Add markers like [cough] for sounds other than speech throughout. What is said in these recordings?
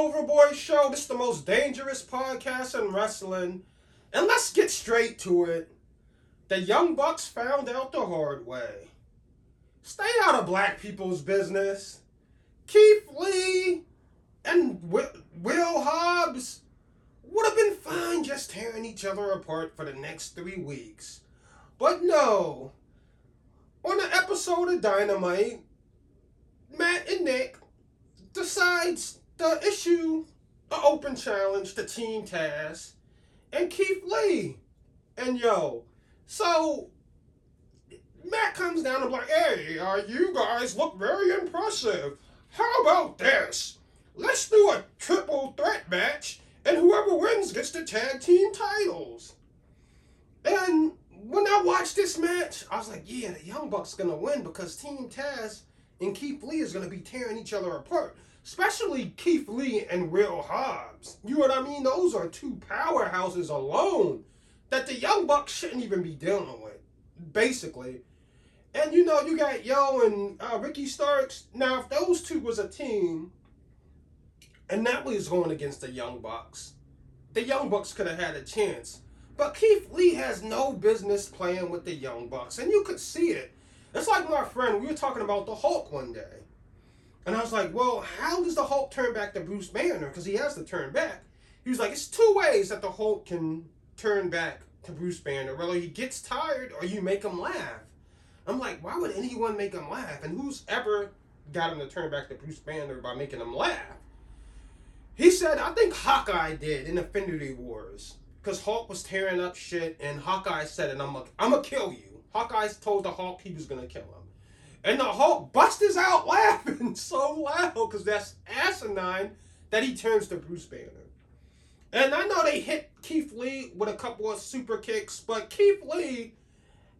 Overboy Show. This is the most dangerous podcast in wrestling. And let's get straight to it. The Young Bucks found out the hard way. Stay out of black people's business. Keith Lee and Will Hobbs would have been fine just tearing each other apart for the next three weeks. But no. On an episode of Dynamite, Matt and Nick decides to issue an open challenge to Team Taz and Keith Lee. And yo, so Matt comes down and like, hey, uh, you guys look very impressive. How about this? Let's do a triple threat match, and whoever wins gets the tag team titles. And when I watched this match, I was like, yeah, the Young Bucks gonna win because Team Taz and Keith Lee is gonna be tearing each other apart. Especially Keith Lee and Will Hobbs. You know what I mean? Those are two powerhouses alone that the Young Bucks shouldn't even be dealing with, basically. And you know, you got Yo and uh, Ricky Starks. Now, if those two was a team, and that was going against the Young Bucks, the Young Bucks could have had a chance. But Keith Lee has no business playing with the Young Bucks, and you could see it. It's like my friend, we were talking about the Hulk one day. And I was like, well, how does the Hulk turn back to Bruce Banner? Because he has to turn back. He was like, it's two ways that the Hulk can turn back to Bruce Banner. Whether he gets tired or you make him laugh. I'm like, why would anyone make him laugh? And who's ever got him to turn back to Bruce Banner by making him laugh? He said, I think Hawkeye did in Infinity Wars. Because Hulk was tearing up shit, and Hawkeye said, and I'm going I'm going to kill you. Hawkeye told the Hulk he was going to kill him. And the Hulk busts out laughing [laughs] so loud because that's asinine that he turns to Bruce Banner. And I know they hit Keith Lee with a couple of super kicks, but Keith Lee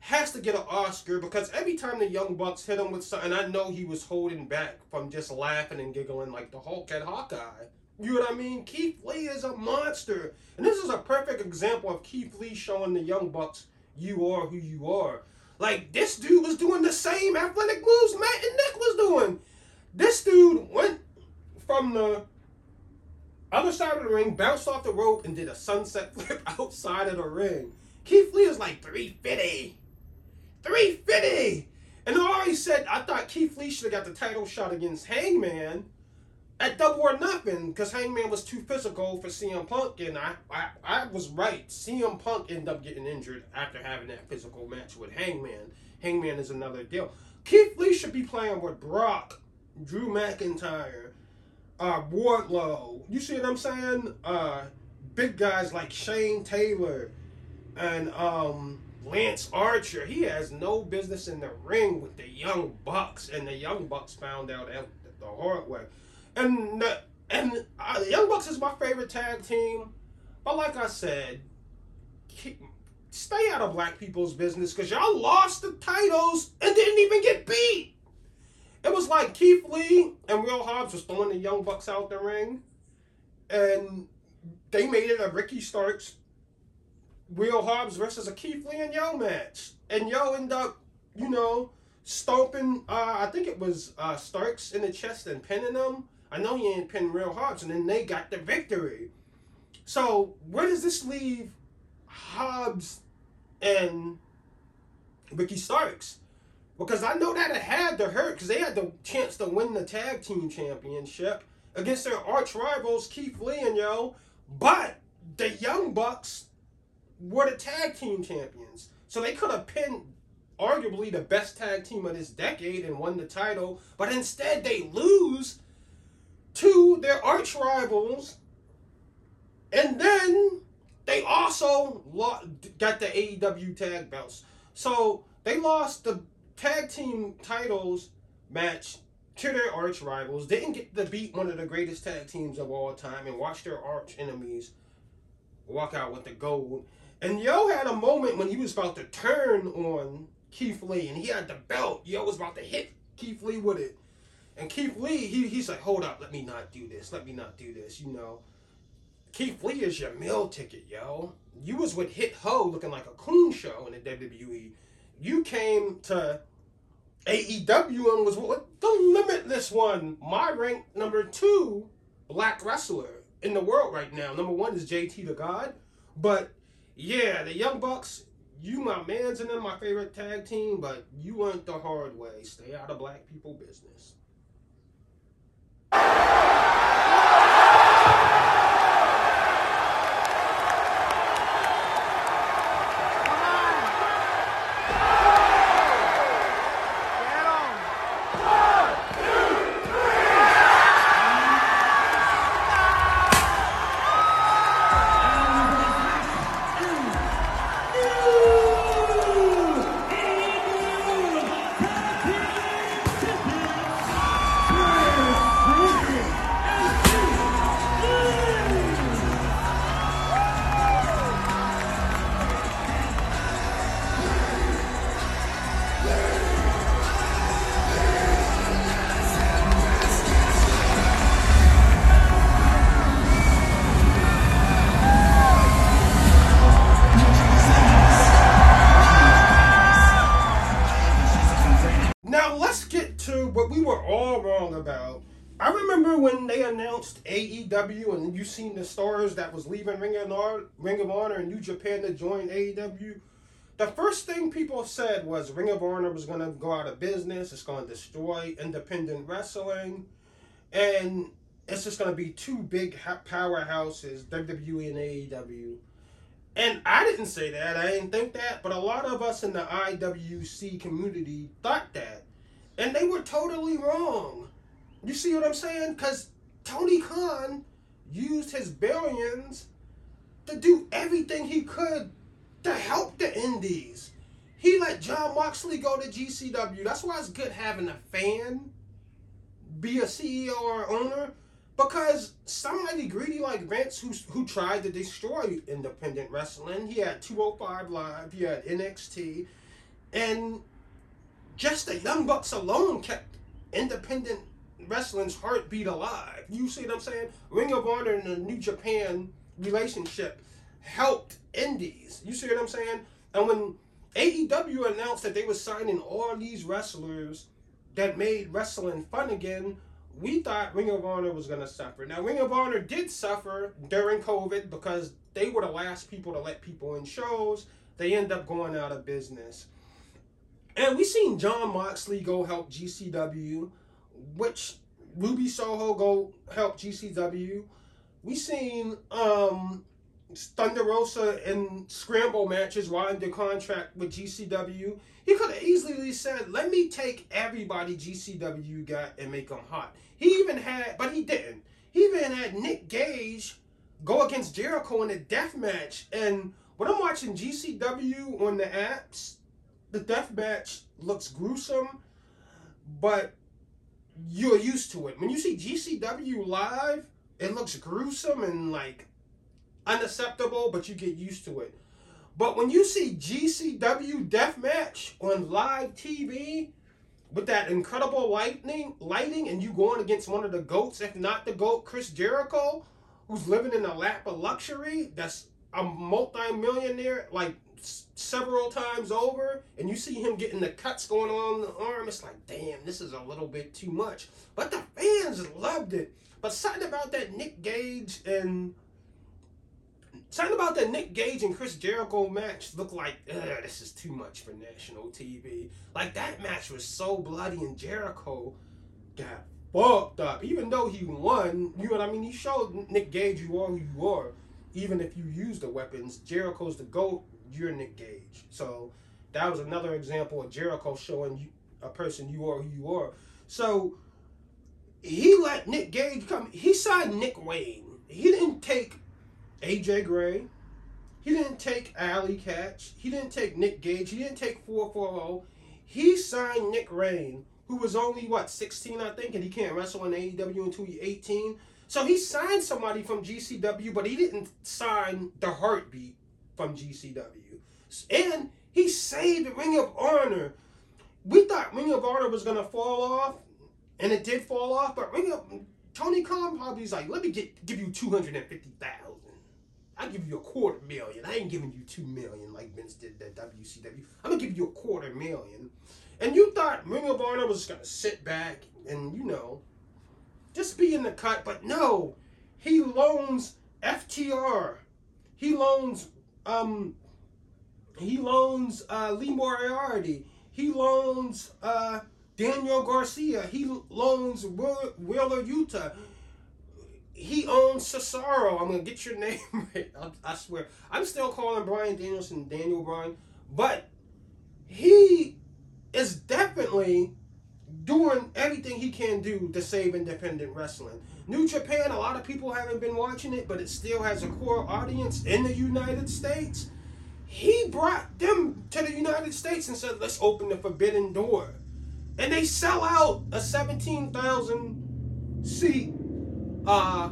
has to get an Oscar because every time the Young Bucks hit him with something, I know he was holding back from just laughing and giggling like the Hulk at Hawkeye. You know what I mean? Keith Lee is a monster. And this is a perfect example of Keith Lee showing the Young Bucks you are who you are. Like this dude was doing the same athletic moves Matt and Nick was doing. This dude went from the other side of the ring, bounced off the rope, and did a sunset [laughs] flip outside of the ring. Keith Lee is like 350. 350! And I already said I thought Keith Lee should have got the title shot against Hangman at Double or Nothing because Hangman was too physical for CM Punk, and I, I, I was right. CM Punk ended up getting injured after having that physical match with Hangman. Hangman is another deal. Keith Lee should be playing with Brock, Drew McIntyre, uh, Wardlow. You see what I'm saying? Uh, big guys like Shane Taylor and um, Lance Archer. He has no business in the ring with the Young Bucks, and the Young Bucks found out the hard way. And and uh, Young Bucks is my favorite tag team. But like I said, keep, stay out of black people's business because y'all lost the titles and didn't even get beat. It was like Keith Lee and Will Hobbs was throwing the Young Bucks out the ring, and they made it a Ricky Starks, Will Hobbs versus a Keith Lee and Yo match, and Yo ended up, you know, stomping. Uh, I think it was uh, Starks in the chest and pinning him. I know he ain't pinned Real Hobbs, and then they got the victory. So where does this leave Hobbs and Ricky Starks? Because I know that it had to hurt because they had the chance to win the tag team championship against their arch rivals Keith Lee and Yo, but the Young Bucks were the tag team champions. So they could have pinned arguably the best tag team of this decade and won the title, but instead they lose to their arch rivals, and then they also got the AEW tag belts. So they lost the tag team titles match to their arch rivals, didn't get to beat one of the greatest tag teams of all time, and watch their arch enemies walk out with the gold. And Yo had a moment when he was about to turn on Keith Lee, and he had the belt. Yo was about to hit Keith Lee with it. And Keith Lee, he, he's like, hold up, let me not do this. Let me not do this, you know. Keith Lee is your meal ticket, yo. You was with Hit Row looking like a coon show in the WWE. You came to AEW and was with the limitless one, my rank number two black wrestler in the world right now. Number one is JT the God, but yeah, the Young Bucks. You my man's and them my favorite tag team, but you went the hard way. Stay out of black people business. AEW and you seen the stars that was leaving Ring of Honor, Ring of Honor and New Japan to join AEW. The first thing people said was Ring of Honor was going to go out of business. It's going to destroy independent wrestling, and it's just going to be two big powerhouses, WWE and AEW. And I didn't say that. I didn't think that. But a lot of us in the IWC community thought that. And they were totally wrong. You see what I'm saying? Because Tony Khan used his billions to do everything he could to help the indies. He let Jon Moxley go to GCW. That's why it's good having a fan be a CEO or owner because somebody greedy like Vince, who who tried to destroy independent wrestling, he had 205 Live, he had NXT, and just the Young Bucks alone kept independent wrestling's heartbeat alive. You see what I'm saying? Ring of Honor and the New Japan relationship helped indies. You see what I'm saying? And when AEW announced that they were signing all these wrestlers that made wrestling fun again, we thought Ring of Honor was going to suffer. Now, Ring of Honor did suffer during COVID because they were the last people to let people in shows. They end up going out of business. And we seen Jon Moxley go help GCW, which Ruby Soho go help GCW. We seen um, Thunder Rosa in scramble matches while under contract with GCW. He could have easily said, "Let me take everybody GCW got and make them hot." He even had, but he didn't. He even had Nick Gage go against Jericho in a death match. And when I'm watching GCW on the apps, the death match looks gruesome, but you're used to it. When you see GCW live, it looks gruesome and like unacceptable, but you get used to it. But when you see GCW deathmatch on live TV with that incredible lightning lighting and you going against one of the goats, if not the goat, Chris Jericho, who's living in a lap of luxury, that's a multi-millionaire like several times over, and you see him getting the cuts going on the arm, it's like, damn, this is a little bit too much. But the fans loved it. But something about that Nick Gage and Something about that Nick Gage and Chris Jericho match looked like, this is too much for national TV. Like that match was so bloody and Jericho got fucked up. Even though he won, you know what I mean? He showed Nick Gage you are who you are. Even if you use the weapons, Jericho's the GOAT, you're Nick Gage. So that was another example of Jericho showing you a person you are who you are. So he let Nick Gage come. He signed Nick Wayne. He didn't take AJ Gray. He didn't take Allie Katch. He didn't take Nick Gage. He didn't take 440. He signed Nick Wayne, who was only, what, 16, I think, and he can't wrestle in AEW until he's 18. So he signed somebody from GCW, but he didn't sign the heartbeat from GCW. And he saved the Ring of Honor. We thought Ring of Honor was going to fall off, and it did fall off, but Ring of Tony Khan probably is like, let me get give you 250000 I give you a quarter million. I ain't giving you two million like Vince did at WCW. I'm gonna give you a quarter million. And you thought Ring of Honor was gonna sit back and you know just be in the cut. But no, he loans FTR. He loans um he loans uh, Lee Moriarty. He loans uh, Daniel Garcia. He loans Wheeler Yuta. He owns Cesaro. I'm gonna get your [laughs] name right. I, I swear. I'm still calling Bryan Danielson Daniel Bryan, but he is definitely doing everything he can do to save independent wrestling. New Japan, a lot of people haven't been watching it, but it still has a core audience in the United States. He brought them to the United States and said, let's open the forbidden door. And they sell out a 17,000 seat uh,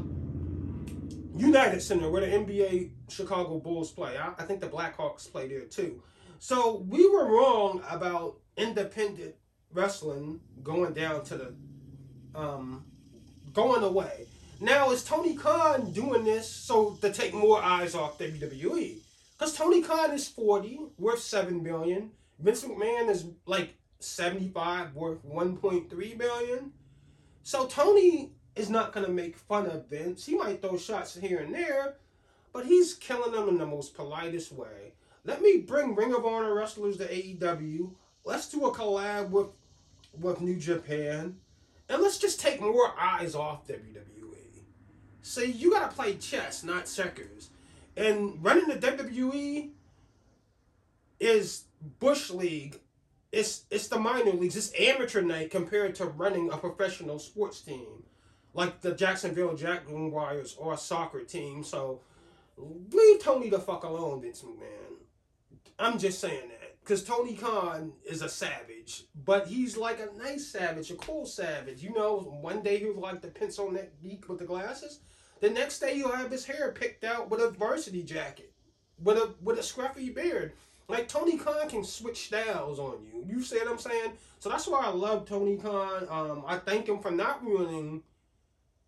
United Center where the NBA Chicago Bulls play. I, I think the Blackhawks play there too. So we were wrong about independent wrestling going down to the um, going away. Now is Tony Khan doing this so to take more eyes off WWE? Because Tony Khan is 40, worth 7 billion. Vince McMahon is like 75, worth 1.3 billion. So Tony is not to make fun of Vince. He might throw shots here and there, but he's killing them in the most politest way. Let me bring Ring of Honor wrestlers to AEW. Let's do a collab with with New Japan. And let's just take more eyes off WWE. See, you gotta play chess, not checkers. And running the WWE is Bush League. It's it's the minor leagues. It's amateur night compared to running a professional sports team, like the Jacksonville Jaguars or a soccer team. So leave Tony the fuck alone, Vince McMahon. I'm just saying that because Tony Khan is a savage, but he's like a nice savage, a cool savage. You know, one day he'll like the pencil neck geek with the glasses. The next day he'll have his hair picked out with a varsity jacket, with a with a scruffy beard. Like Tony Khan can switch styles on you. You see what I'm saying? So that's why I love Tony Khan. Um, I thank him for not ruining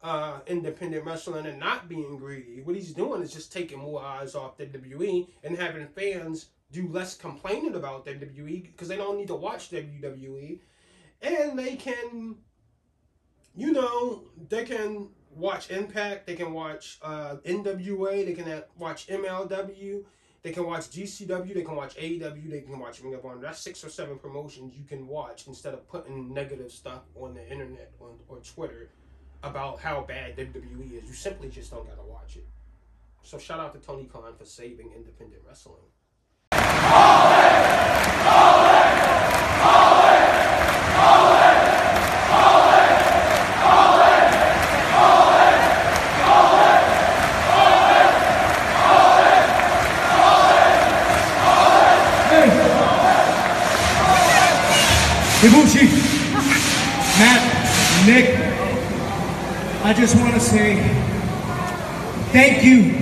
uh, independent wrestling and not being greedy. What he's doing is just taking more eyes off the WWE and having fans do less complaining about WWE because they don't need to watch WWE, and they can, you know, they can watch Impact, they can watch uh, NWA, they can watch MLW, they can watch GCW, they can watch AEW, they can watch Ring of Honor. That's six or seven promotions you can watch instead of putting negative stuff on the internet or, or Twitter about how bad WWE is. You simply just don't gotta watch it. So shout out to Tony Khan for saving independent wrestling. Ibushi, Matt, Nick, I just want to say thank you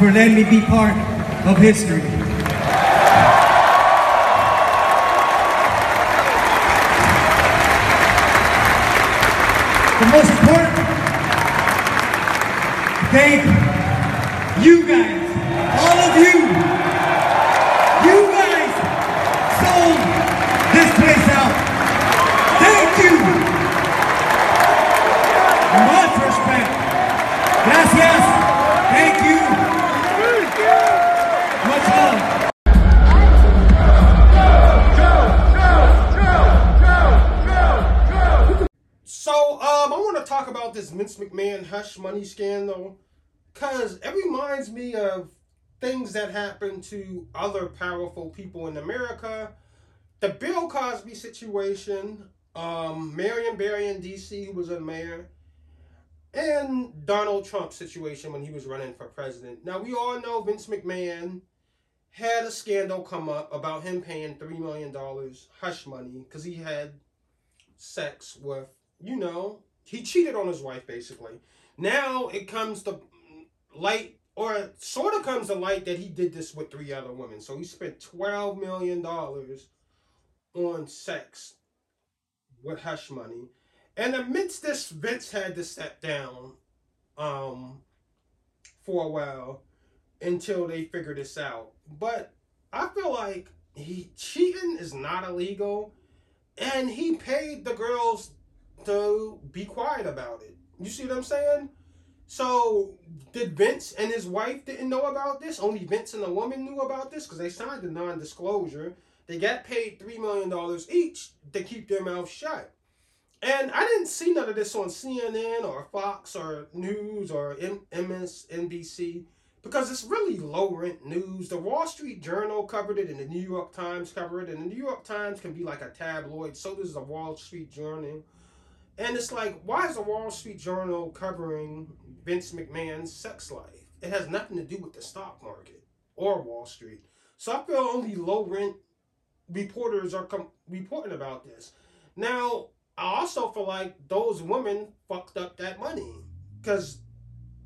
for letting me be part of history. Thank you. Guys, because it reminds me of things that happened to other powerful people in America. The Bill Cosby situation, um, Marion Barry in D.C., who was a mayor, and Donald Trump situation when he was running for president. Now, we all know Vince McMahon had a scandal come up about him paying $3 million hush money because he had sex with you know, he cheated on his wife basically. Now it comes to light, or sort of comes to light that he did this with three other women. So he spent $12 million on sex with hush money. And amidst this, Vince had to step down um, for a while until they figure this out. But I feel like he cheating is not illegal, and he paid the girls to be quiet about it. You see what I'm saying? So did Vince and his wife didn't know about this? Only Vince and the woman knew about this because they signed a non-disclosure. They got paid three million dollars each to keep their mouth shut. And I didn't see none of this on CNN or Fox or News or MSNBC because it's really low rent news. The Wall Street Journal covered it and the New York Times covered it. And the New York Times can be like a tabloid, so does the Wall Street Journal. And it's like, why is the Wall Street Journal covering Vince McMahon's sex life? It has nothing to do with the stock market or Wall Street. So I feel only low rent reporters are com- reporting about this. Now, I also feel like those women fucked up that money because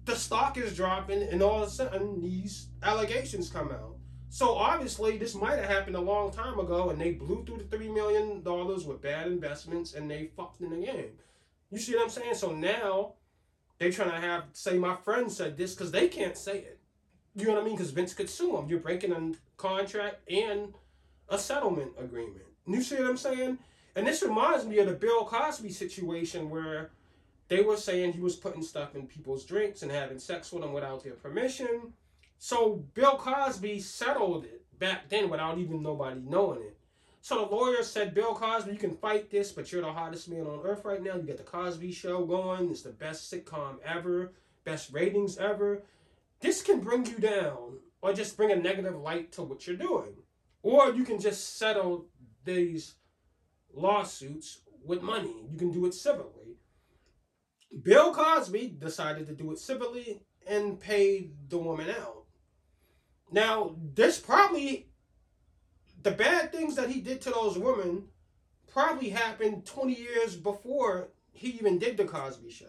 the stock is dropping and all of a sudden these allegations come out. So obviously this might have happened a long time ago and they blew through the three million dollars with bad investments and they fucked in the game. You see what I'm saying? So now they trying to have say my friend said this because they can't say it. You know what I mean? Because Vince could sue them. You're breaking a contract and a settlement agreement. You see what I'm saying? And this reminds me of the Bill Cosby situation where they were saying he was putting stuff in people's drinks and having sex with them without their permission. So Bill Cosby settled it back then without even nobody knowing it. So the lawyer said, Bill Cosby, you can fight this, but you're the hottest man on earth right now. You get the Cosby Show going. It's the best sitcom ever, best ratings ever. This can bring you down or just bring a negative light to what you're doing. Or you can just settle these lawsuits with money. You can do it civilly. Bill Cosby decided to do it civilly and paid the woman out. Now, this probably, the bad things that he did to those women probably happened 20 years before he even did the Cosby Show.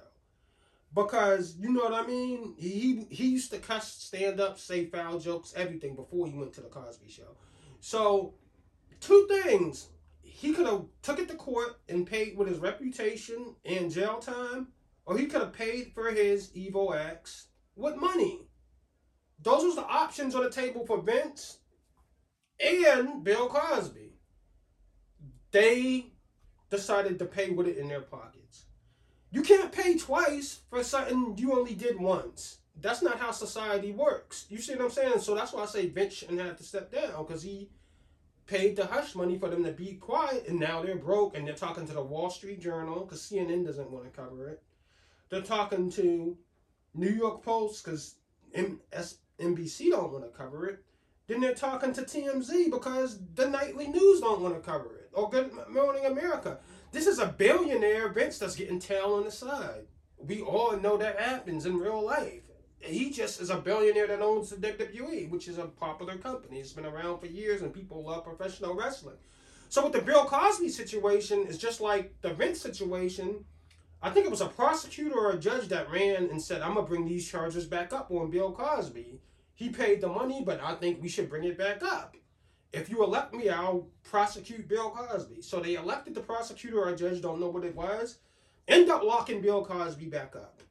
Because, you know what I mean? He, he used to cuss, stand up, say foul jokes, everything before he went to the Cosby Show. So, two things he could have took it to court and paid with his reputation and jail time, or he could have paid for his evil acts with money. Those was the options on the table for Vince and Bill Cosby. They decided to pay with it in their pockets. You can't pay twice for something you only did once. That's not how society works. You see what I'm saying? So that's why I say Vince shouldn't have to step down because he paid the hush money for them to be quiet, and now they're broke, and they're talking to the Wall Street Journal because CNN doesn't want to cover it. They're talking to New York Post because NBC don't want to cover it. Then they're talking to TMZ because the nightly news don't want to cover it. Or Good Morning America. This is a billionaire Vince that's getting tail on the side. We all know that happens in real life he just is a billionaire that owns the WWE, which is a popular company. It's been around for years, and people love professional wrestling. So with the Bill Cosby situation, it's just like the Vince situation. I think it was a prosecutor or a judge that ran and said, "I'm gonna bring these charges back up on Bill Cosby." He paid the money, but I think we should bring it back up. If you elect me, I'll prosecute Bill Cosby. So they elected the prosecutor or judge, don't know what it was, end up locking Bill Cosby back up.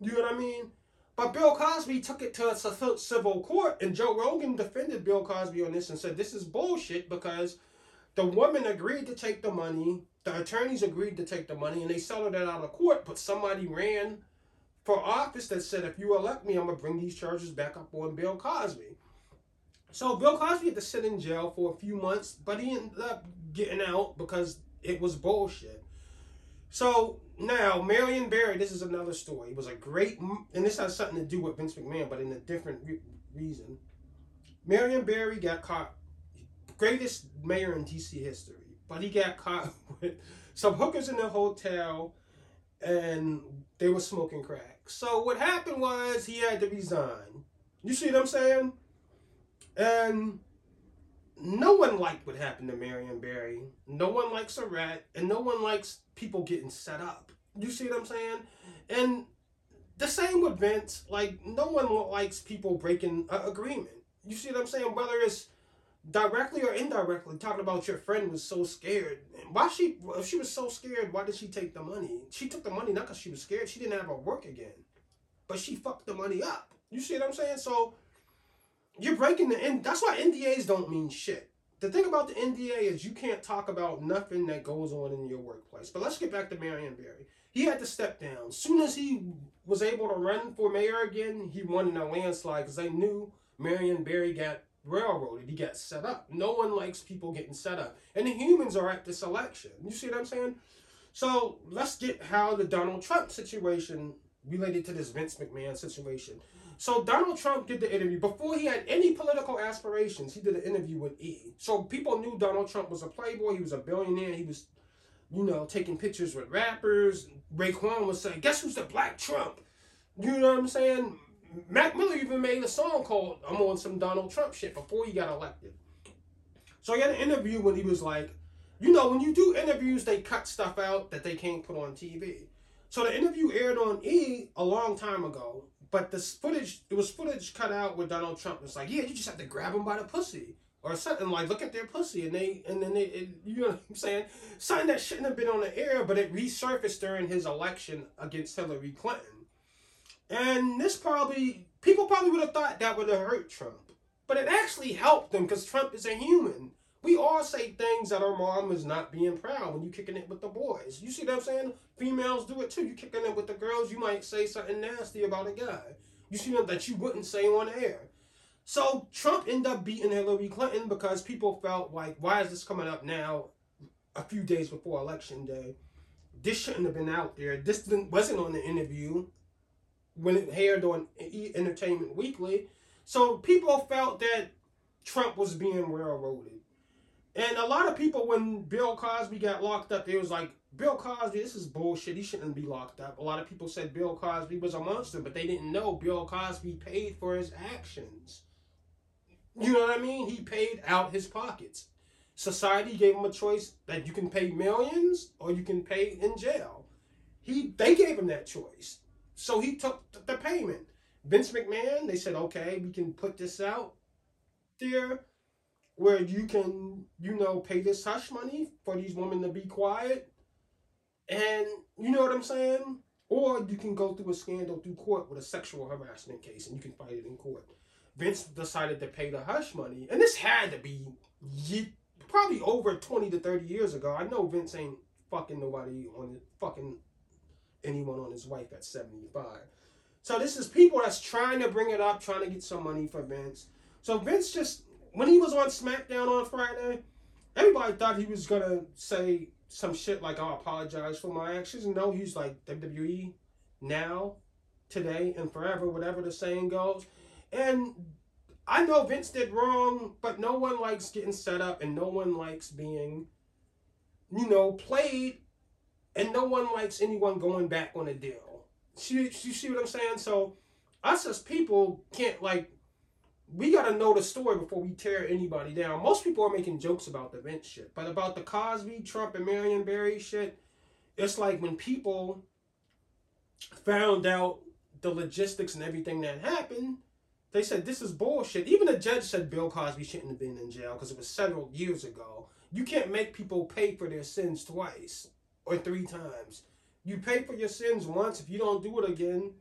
You know what I mean? But Bill Cosby took it to a civil court, and Joe Rogan defended Bill Cosby on this and said this is bullshit because the woman agreed to take the money, the attorneys agreed to take the money, and they settled it out of court. But somebody ran for office that said, if you elect me, I'm gonna bring these charges back up on Bill Cosby. So Bill Cosby had to sit in jail for a few months, but he ended up getting out because it was bullshit. So now, Marion Barry, this is another story. It was a great, and this has something to do with Vince McMahon, but in a different re- reason. Marion Barry got caught, greatest mayor in DC history, but he got caught [laughs] with some hookers in the hotel and they were smoking crack. So what happened was he had to resign. You see what I'm saying? And no one liked what happened to Marion Barry. No one likes a rat, and no one likes people getting set up. You see what I'm saying? And the same with Vince. Like no one likes people breaking an agreement. You see what I'm saying? Whether it's directly or indirectly, talking about your friend was so scared. Why she? If she was so scared, why did she take the money? She took the money not because she was scared. She didn't have her work again, but she fucked the money up. You see what I'm saying? So you're breaking the end. That's why NDAs don't mean shit. the thing about the NDA is you can't talk about nothing that goes on in your workplace. But let's get back to Marion Barry. He had to step down. Soon as he was able to run for mayor again, he won in a landslide because they knew Marion Barry got railroaded. He got set up. No one likes people getting set up. And the humans are at this election. You see what I'm saying? So let's get how the Donald Trump situation related to this Vince McMahon situation. So Donald Trump did the interview before he had any political aspirations. He did an interview with E. So people knew Donald Trump was a playboy. He was a billionaire. He was, you know, taking pictures with rappers. Raekwon was saying, "Guess who's the Black Trump?" You know what I'm saying? Mac Miller even made a song called "I'm on some Donald Trump shit" before he got elected. So he had an interview when he was like, you know, when you do interviews, they cut stuff out that they can't put on TV. So the interview aired on E a long time ago, but this footage, it was footage cut out with Donald Trump. It's like, yeah, you just have to grab them by the pussy or something like look at their pussy and they and then they it, you know what I'm saying something that shouldn't have been on the air but it resurfaced during his election against Hillary Clinton and this probably people probably would have thought that would have hurt Trump but it actually helped him because Trump is a human we all say things that our mom is not being proud when you kicking it with the boys you see what I'm saying females do it too you kicking it with the girls you might say something nasty about a guy you see them that you wouldn't say on air so Trump ended up beating Hillary Clinton because people felt like, why is this coming up now, a few days before election day? This shouldn't have been out there. This wasn't on the interview when it aired on Entertainment Weekly. So people felt that Trump was being railroaded. And a lot of people, when Bill Cosby got locked up, they was like, Bill Cosby, this is bullshit. He shouldn't be locked up. A lot of people said Bill Cosby was a monster, but they didn't know Bill Cosby paid for his actions. You know what I mean? He paid out his pockets. Society gave him a choice that you can pay millions or you can pay in jail. He they gave him that choice. So he took the payment. Vince McMahon, they said, okay, we can put this out there where you can, you know, pay this hush money for these women to be quiet. And you know what I'm saying? Or you can go through a scandal through court with a sexual harassment case and you can fight it in court. Vince decided to pay the hush money, and this had to be probably over twenty to thirty years ago. I know Vince ain't fucking nobody on fucking anyone on his wife at seventy five. So this is people that's trying to bring it up, trying to get some money for Vince. So Vince just when he was on SmackDown on Friday, everybody thought he was gonna say some shit like oh, I apologize for my actions. No, he's like WWE now, today, and forever, whatever the saying goes. And I know Vince did wrong, but no one likes getting set up and no one likes being, you know, played and no one likes anyone going back on a deal. You, you see what I'm saying? So us as people can't like we gotta know the story before we tear anybody down. Most people are making jokes about the Vince shit, but about the Cosby, Trump, and Marion Barry shit, it's like when people found out the logistics and everything that happened, they said this is bullshit. Even the judge said Bill Cosby shouldn't have been in jail because it was several years ago. You can't make people pay for their sins twice or three times. You pay for your sins once. If you don't do it again,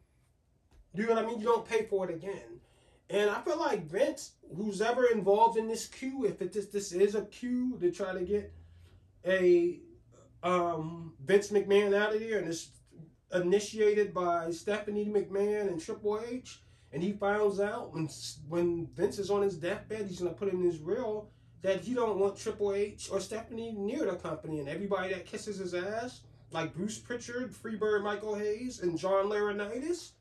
you know what I mean? You don't pay for it again. And I feel like Vince, who's ever involved in this coup, if it this this is a coup to try to get a um, Vince McMahon out of here, and it's initiated by Stephanie McMahon and Triple H and he finds out when when Vince is on his deathbed, he's gonna put in his will that he don't want Triple H or Stephanie near the company, and everybody that kisses his ass, like Bruce Pritchard, Freebird Michael Hayes, and John Laurinaitis,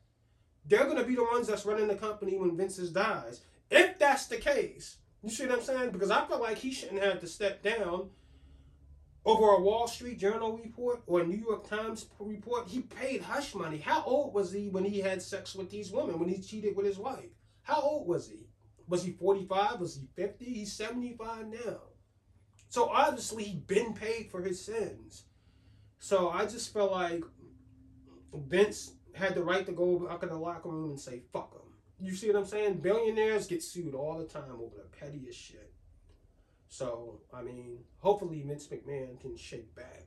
they're gonna be the ones that's running the company when Vince dies. If that's the case, you see what I'm saying? Because I feel like he shouldn't have to step down over a Wall Street Journal report or a New York Times report, he paid hush money. How old was he when he had sex with these women, when he cheated with his wife? How old was he? Was he 45? Was he 50? He's 75 now. So obviously he been paid for his sins. So I just felt like Vince had the right to go back in the locker room and say, fuck them. You see what I'm saying? Billionaires get sued all the time over the pettiest shit. So, I mean, hopefully Vince McMahon can shake back.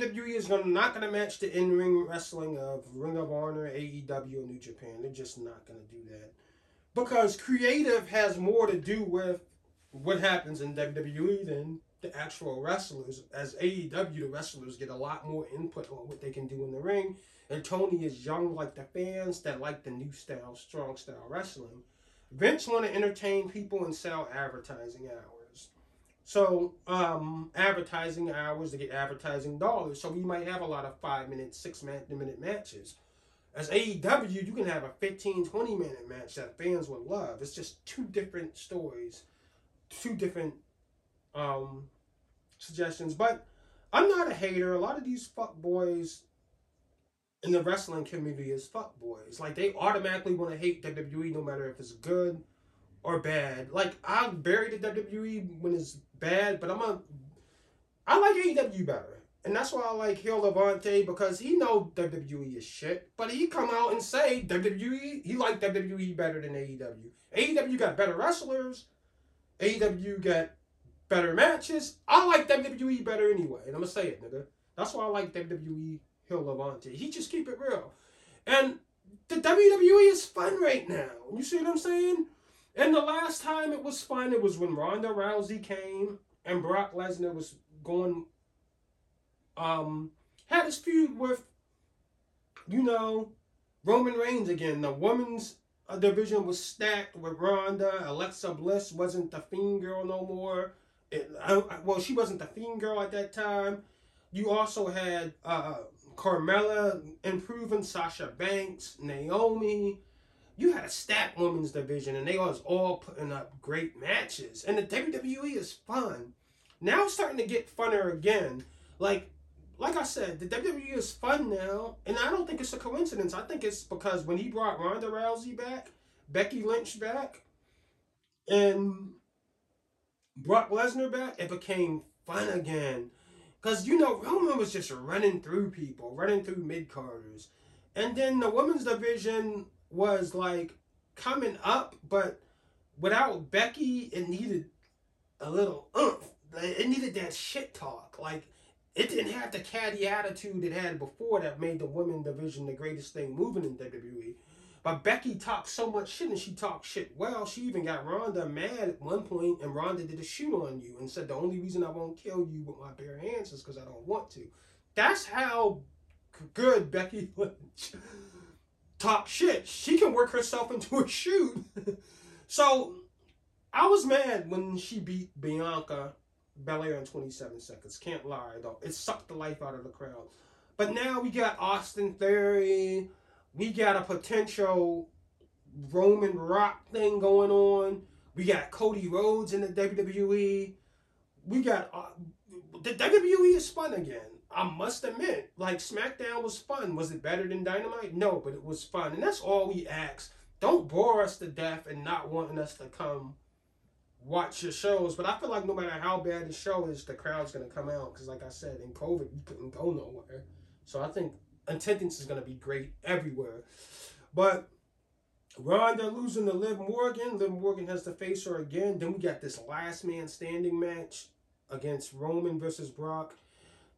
WWE is not going to match the in ring wrestling of Ring of Honor, AEW, New Japan. They're just not going to do that. Because creative has more to do with what happens in WWE than the actual wrestlers. As AEW, the wrestlers get a lot more input on what they can do in the ring. And Tony is young like the fans that like the new style, strong style wrestling. Vince want to entertain people and sell advertising hours. So, um, advertising hours to get advertising dollars. So we might have a lot of five minute, six minute, matches. As AEW, you can have a 15, 20 minute match that fans would love. It's just two different stories, two different um, suggestions. But I'm not a hater. A lot of these fuck boys in the wrestling community is fuck boys. Like they automatically want to hate WWE no matter if it's good or bad. Like I bury the WWE when it's bad, but I'm a I like AEW better. And that's why I like Hill Levante because he know WWE is shit. But he come out and say WWE he like WWE better than AEW. AEW got better wrestlers. AEW got better matches. I like WWE better anyway. And I'm gonna say it, nigga. That's why I like WWE Hill Levante. He just keep it real. And the WWE is fun right now. You see what I'm saying? And the last time it was fun, it was when Ronda Rousey came and Brock Lesnar was going, um, had his feud with, you know, Roman Reigns again. The women's uh, division was stacked with Ronda. Alexa Bliss wasn't the Fiend Girl no more. It, I, well, she wasn't the Fiend Girl at that time. You also had uh, Carmella improving, Sasha Banks, Naomi you had a stacked women's division and they was all putting up great matches. And the WWE is fun. Now it's starting to get funner again. Like like I said, the WWE is fun now, and I don't think it's a coincidence. I think it's because when he brought Ronda Rousey back, Becky Lynch back, and Brock Lesnar back, it became fun again. Because, you know, Roman was just running through people, running through mid carders. And then the women's division was like coming up, but without Becky, it needed a little oomph. It needed that shit talk. Like, it didn't have the catty attitude it had before that made the women division the greatest thing moving in WWE. But Becky talked so much shit and she talked shit well. She even got Ronda mad at one point and Ronda did a shoot on you and said the only reason I won't kill you with my bare hands is because I don't want to. That's how good Becky [laughs] Lynch talk shit. She can work herself into a shoot. [laughs] so I was mad when she beat Bianca Belair in 27 seconds. Can't lie though. It sucked the life out of the crowd. But now we got Austin Theory. We got a potential Roman Rock thing going on. We got Cody Rhodes in the WWE. We got uh, the WWE is fun again. I must admit, like SmackDown was fun. Was it better than Dynamite? No, but it was fun, and that's all we ask. Don't bore us to death and not wanting us to come watch your shows. But I feel like no matter how bad the show is, the crowd's gonna come out because, like I said, in COVID, you couldn't go nowhere. So I think attendance is gonna be great everywhere. But Ronda losing to Liv Morgan. Liv Morgan has to face her again. Then we got this last man standing match against Roman versus Brock.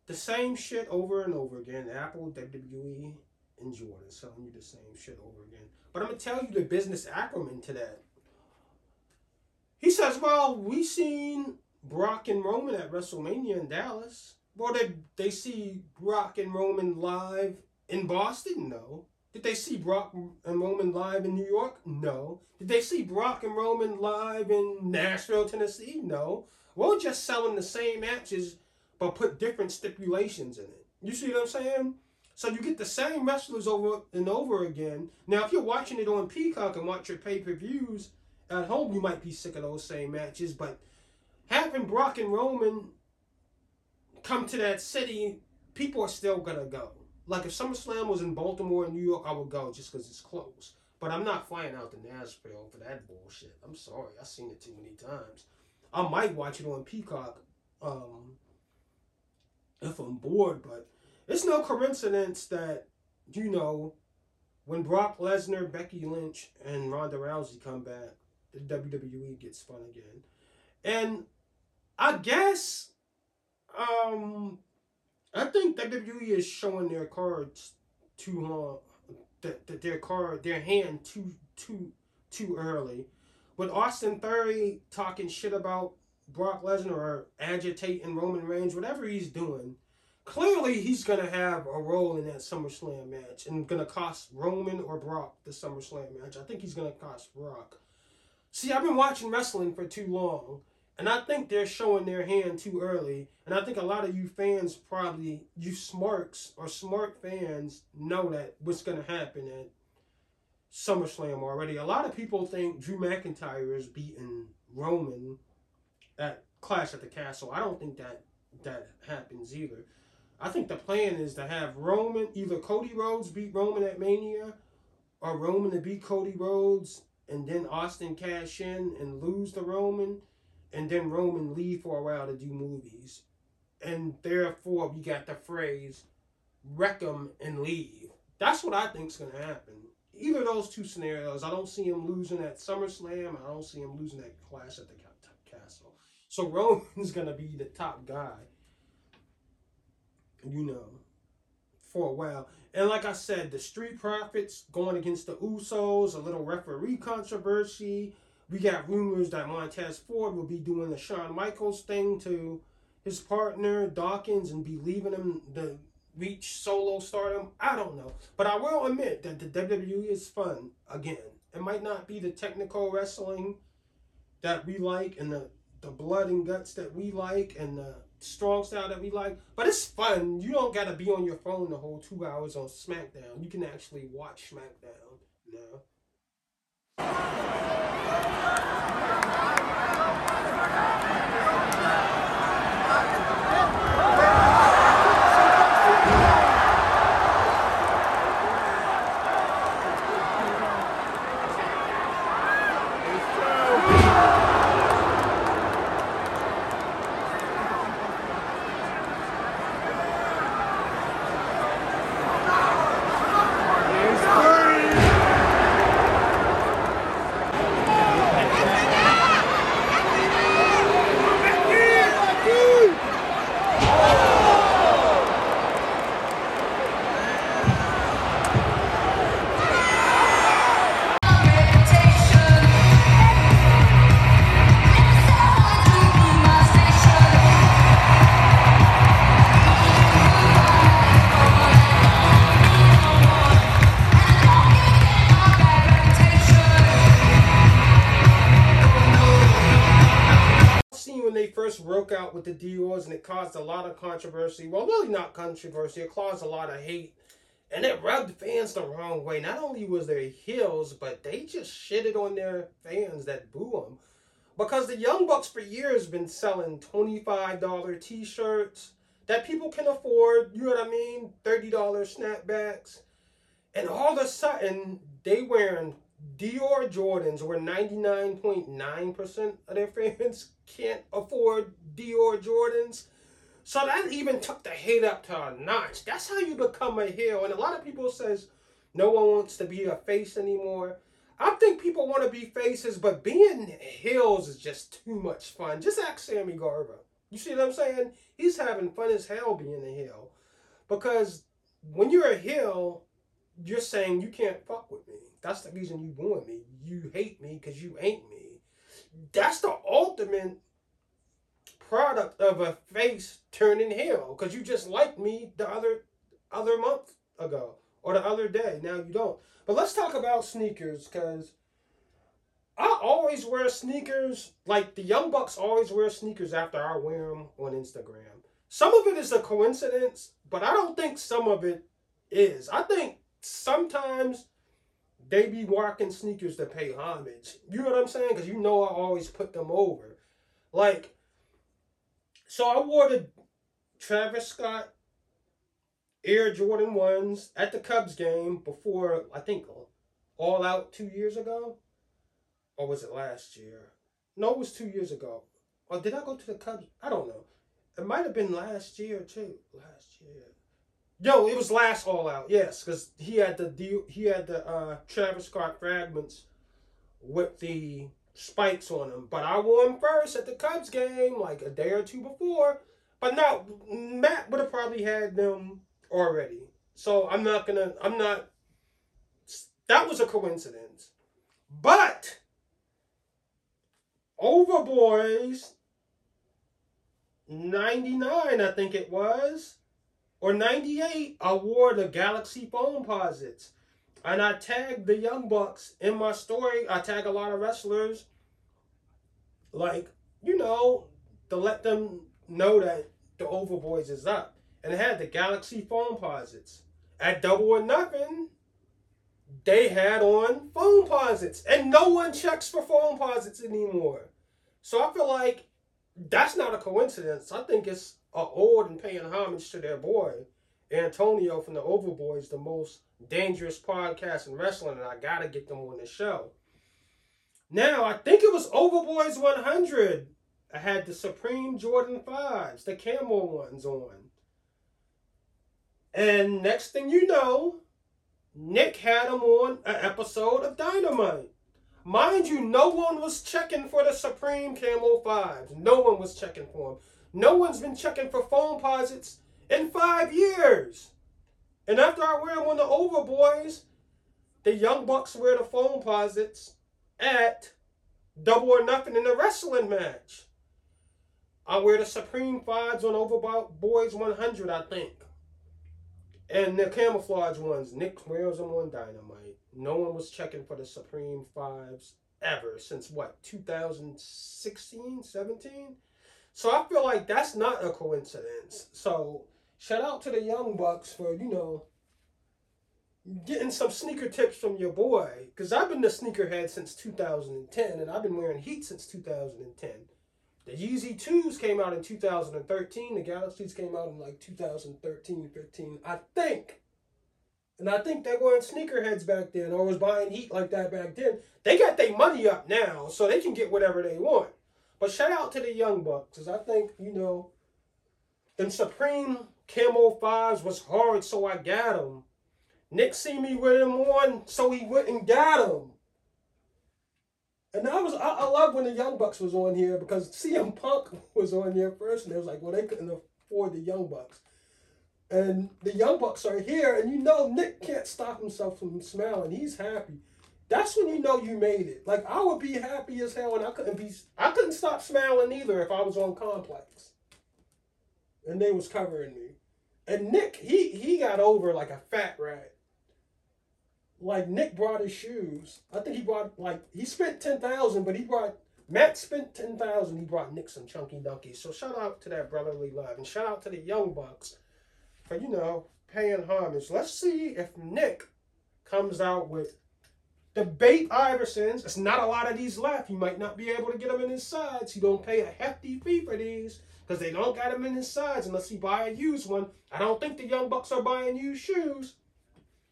The same shit over and over again. Apple, WWE, and Jordan selling you the same shit over again. But I'm gonna tell you the business acumen to that. He says, "Well, we seen Brock and Roman at WrestleMania in Dallas. Well, did they see Brock and Roman live in Boston? No. Did they see Brock and Roman live in New York? No. Did they see Brock and Roman live in Nashville, Tennessee? No. We're just selling the same matches, but put different stipulations in it. You see what I'm saying? So you get the same wrestlers over and over again. Now, if you're watching it on Peacock and watch your pay per views at home, you might be sick of those same matches. But having Brock and Roman come to that city, people are still gonna go. Like if SummerSlam was in Baltimore and New York, I would go just because it's close. But I'm not flying out to Nashville for that bullshit. I'm sorry, I've seen it too many times. I might watch it on Peacock um, if I'm bored, but it's no coincidence that you know when Brock Lesnar, Becky Lynch, and Ronda Rousey come back, the WWE gets fun again. And I guess um I think WWE is showing their cards too long that, that their card their hand too too too early. With Austin Theory talking shit about Brock Lesnar or agitating Roman Reigns, whatever he's doing, clearly he's gonna have a role in that SummerSlam match and gonna cost Roman or Brock the SummerSlam match. I think he's gonna cost Brock. See, I've been watching wrestling for too long, and I think they're showing their hand too early. And I think a lot of you fans probably, you smarks or smart fans, know that what's gonna happen at SummerSlam already. A lot of people think Drew McIntyre is beating Roman at Clash at the Castle. I don't think that that happens either. I think the plan is to have Roman, either Cody Rhodes beat Roman at Mania, or Roman to beat Cody Rhodes, and then Austin cash in and lose to Roman, and then Roman leave for a while to do movies. And therefore, we got the phrase, wreck 'em and leave. That's what I think's to happen. Either those two scenarios, I don't see him losing at SummerSlam. I don't see him losing at Clash at the. So Roman's [laughs] to be the top guy you know, for a while. And like I said, the Street Profits going against the Usos, a little referee controversy. We got rumors that Montez Ford will be doing the Shawn Michaels thing to his partner Dawkins and be leaving him to reach solo stardom. I don't know. But I will admit that the WWE is fun again. It might not be the technical wrestling that we like and the, the blood and guts that we like and the strong style that we like. But it's fun. You don't gotta be on your phone the whole two hours on SmackDown. You can actually watch SmackDown now. With the Dior's and it caused a lot of controversy. Well, really not controversy. It caused a lot of hate. And it rubbed fans the wrong way. Not only was there heels, but they just shitted on their fans that boo them. Because the Young Bucks for years been selling $25 t-shirts that people can afford, you know what I mean? $30 snapbacks. And all of a sudden, they wearing Dior Jordans where 99.9% of their [laughs] fans can't afford Dior Jordans. So that even took the hate up to a notch. That's how you become a heel. And a lot of people says no one wants to be a face anymore. I think people want to be faces, but being heels is just too much fun. Just ask Sammy Guevara. You see what I'm saying? He's having fun as hell being a heel. Because when you're a heel, you're saying you can't fuck with me. That's the reason you want me. You hate me because you ain't me. That's the ultimate product of a face turning heel because you just liked me the other other month ago or the other day. Now you don't. But let's talk about sneakers because I always wear sneakers. Like the Young Bucks always wear sneakers after I wear them on Instagram. Some of it is a coincidence, but I don't think some of it is. I think sometimes they be walking sneakers to pay homage. You know what I'm saying? Because you know I always put them over. Like, so I wore the Travis Scott Air Jordan 1s at the Cubs game before, I think, All Out two years ago. Or was it last year? No, it was two years ago. Or did I go to the Cubs? I don't know. It might have been last year too. Last year. Yo, it was last All Out, yes, because he had the. He had the uh, Travis Scott fragments with the spikes on them. But I wore them first at the Cubs game, like a day or two before. But no, Matt would have probably had them already. So I'm not gonna. I'm not. That was a coincidence. But Over Boyz 99, I think it was, or 98, I wore the Galaxy Foamposites. And I tagged the Young Bucks in my story. I tag a lot of wrestlers, like, you know, to let them know that the Over Boyz is up. And had the Galaxy Foamposites. At Double or Nothing, they had on Foamposites. And no one checks for Foamposites anymore. So I feel like that's not a coincidence. I think it's a ode and paying homage to their boy, Antonio from the Over Boyz, the most dangerous podcast in wrestling, and I gotta get them on the show. Now, I think it was Over Boyz 100. I had the Supreme Jordan 5s, the camo ones on. And next thing you know, Nick had them on an episode of Dynamite. Mind you, no one was checking for the Supreme Camo 5s. No one was checking for them. No one's been checking for Foamposites in five years. And after I wear them on the Over Boyz, the Young Bucks wear the Foamposites at Double or Nothing in the wrestling match. I wear the Supreme 5s on Over Boyz 100, I think. And the camouflage ones, Nick wears them on Dynamite. No one was checking for the Supreme Fives ever since what, 2016, 17? So I feel like that's not a coincidence. So shout out to the Young Bucks for, you know, getting some sneaker tips from your boy. Because I've been the sneakerhead since 2010, and I've been wearing Heat since 2010. The Yeezy 2s came out in 2013. The Galaxies came out in like 2013, 15, I think. And I think they weren't sneakerheads back then or was buying heat like that back then. They got their money up now, so they can get whatever they want. But shout out to the Young Bucks, because I think, you know, them Supreme Camo 5s was hard, so I got him. Nick see me with him on, so he went and got him. And I was I, I love when the Young Bucks was on here because CM Punk [laughs] was on here first, and it was like, well, they couldn't afford the Young Bucks. And the Young Bucks are here, and you know Nick can't stop himself from smiling. He's happy. That's when you know you made it. Like I would be happy as hell, and I couldn't be. I couldn't stop smiling either if I was on Complex, and they was covering me. And Nick, he he got over like a fat rat. Like Nick brought his shoes. I think he brought like he spent ten thousand, but he brought Matt spent ten thousand. He brought Nick some Chunky Dunkys. So shout out to that brotherly love, and shout out to the Young Bucks for, you know, paying homage. Let's see if Nick comes out with the bait Iversons, it's not a lot of these left. He might not be able to get them in his sides. He don't pay a hefty fee for these because they don't got him in his size unless he buy a used one. I don't think the Young Bucks are buying used shoes.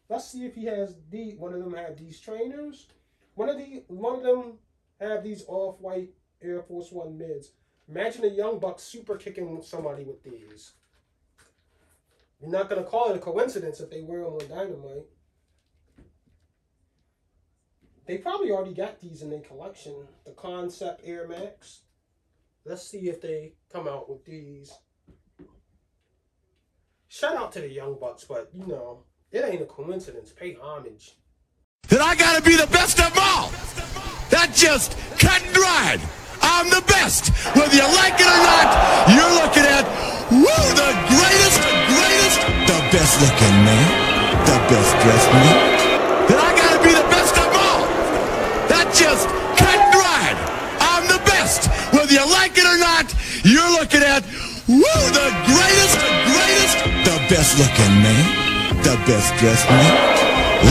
Let's see if he has the one of them have these trainers. One of the one of them have these off white Air Force One mids. Imagine a Young Buck super kicking somebody with these. You're not gonna call it a coincidence if they wear them on Dynamite. They probably already got these in their collection. The Concept Air Max. Let's see if they come out with these. Shout out to the Young Bucks, but you know, it ain't a coincidence. Pay homage. that I gotta be the best of all. That just cut and dried. I'm the best. Whether you like it or not, you're looking at, woo, the greatest, greatest, the best looking man, the best dressed man. That I gotta be the best of all. That just cut and dried. I'm the best. Whether you like it or not, you're looking at, woo, the greatest, greatest, the best looking man, the best dressed man.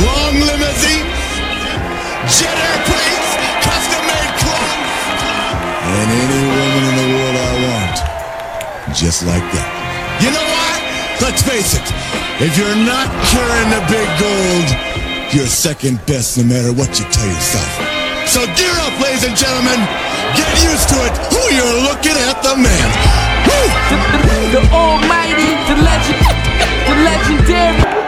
Long limousine, jet airplanes, custom made clothes, and any woman in the world I want. Just like that. You know why? Let's face it, if you're not carrying the big gold, you're second best no matter what you tell yourself. So gear up, ladies and gentlemen. Get used to it. Who you're looking at, the man. Woo! the almighty, the legend, the legendary.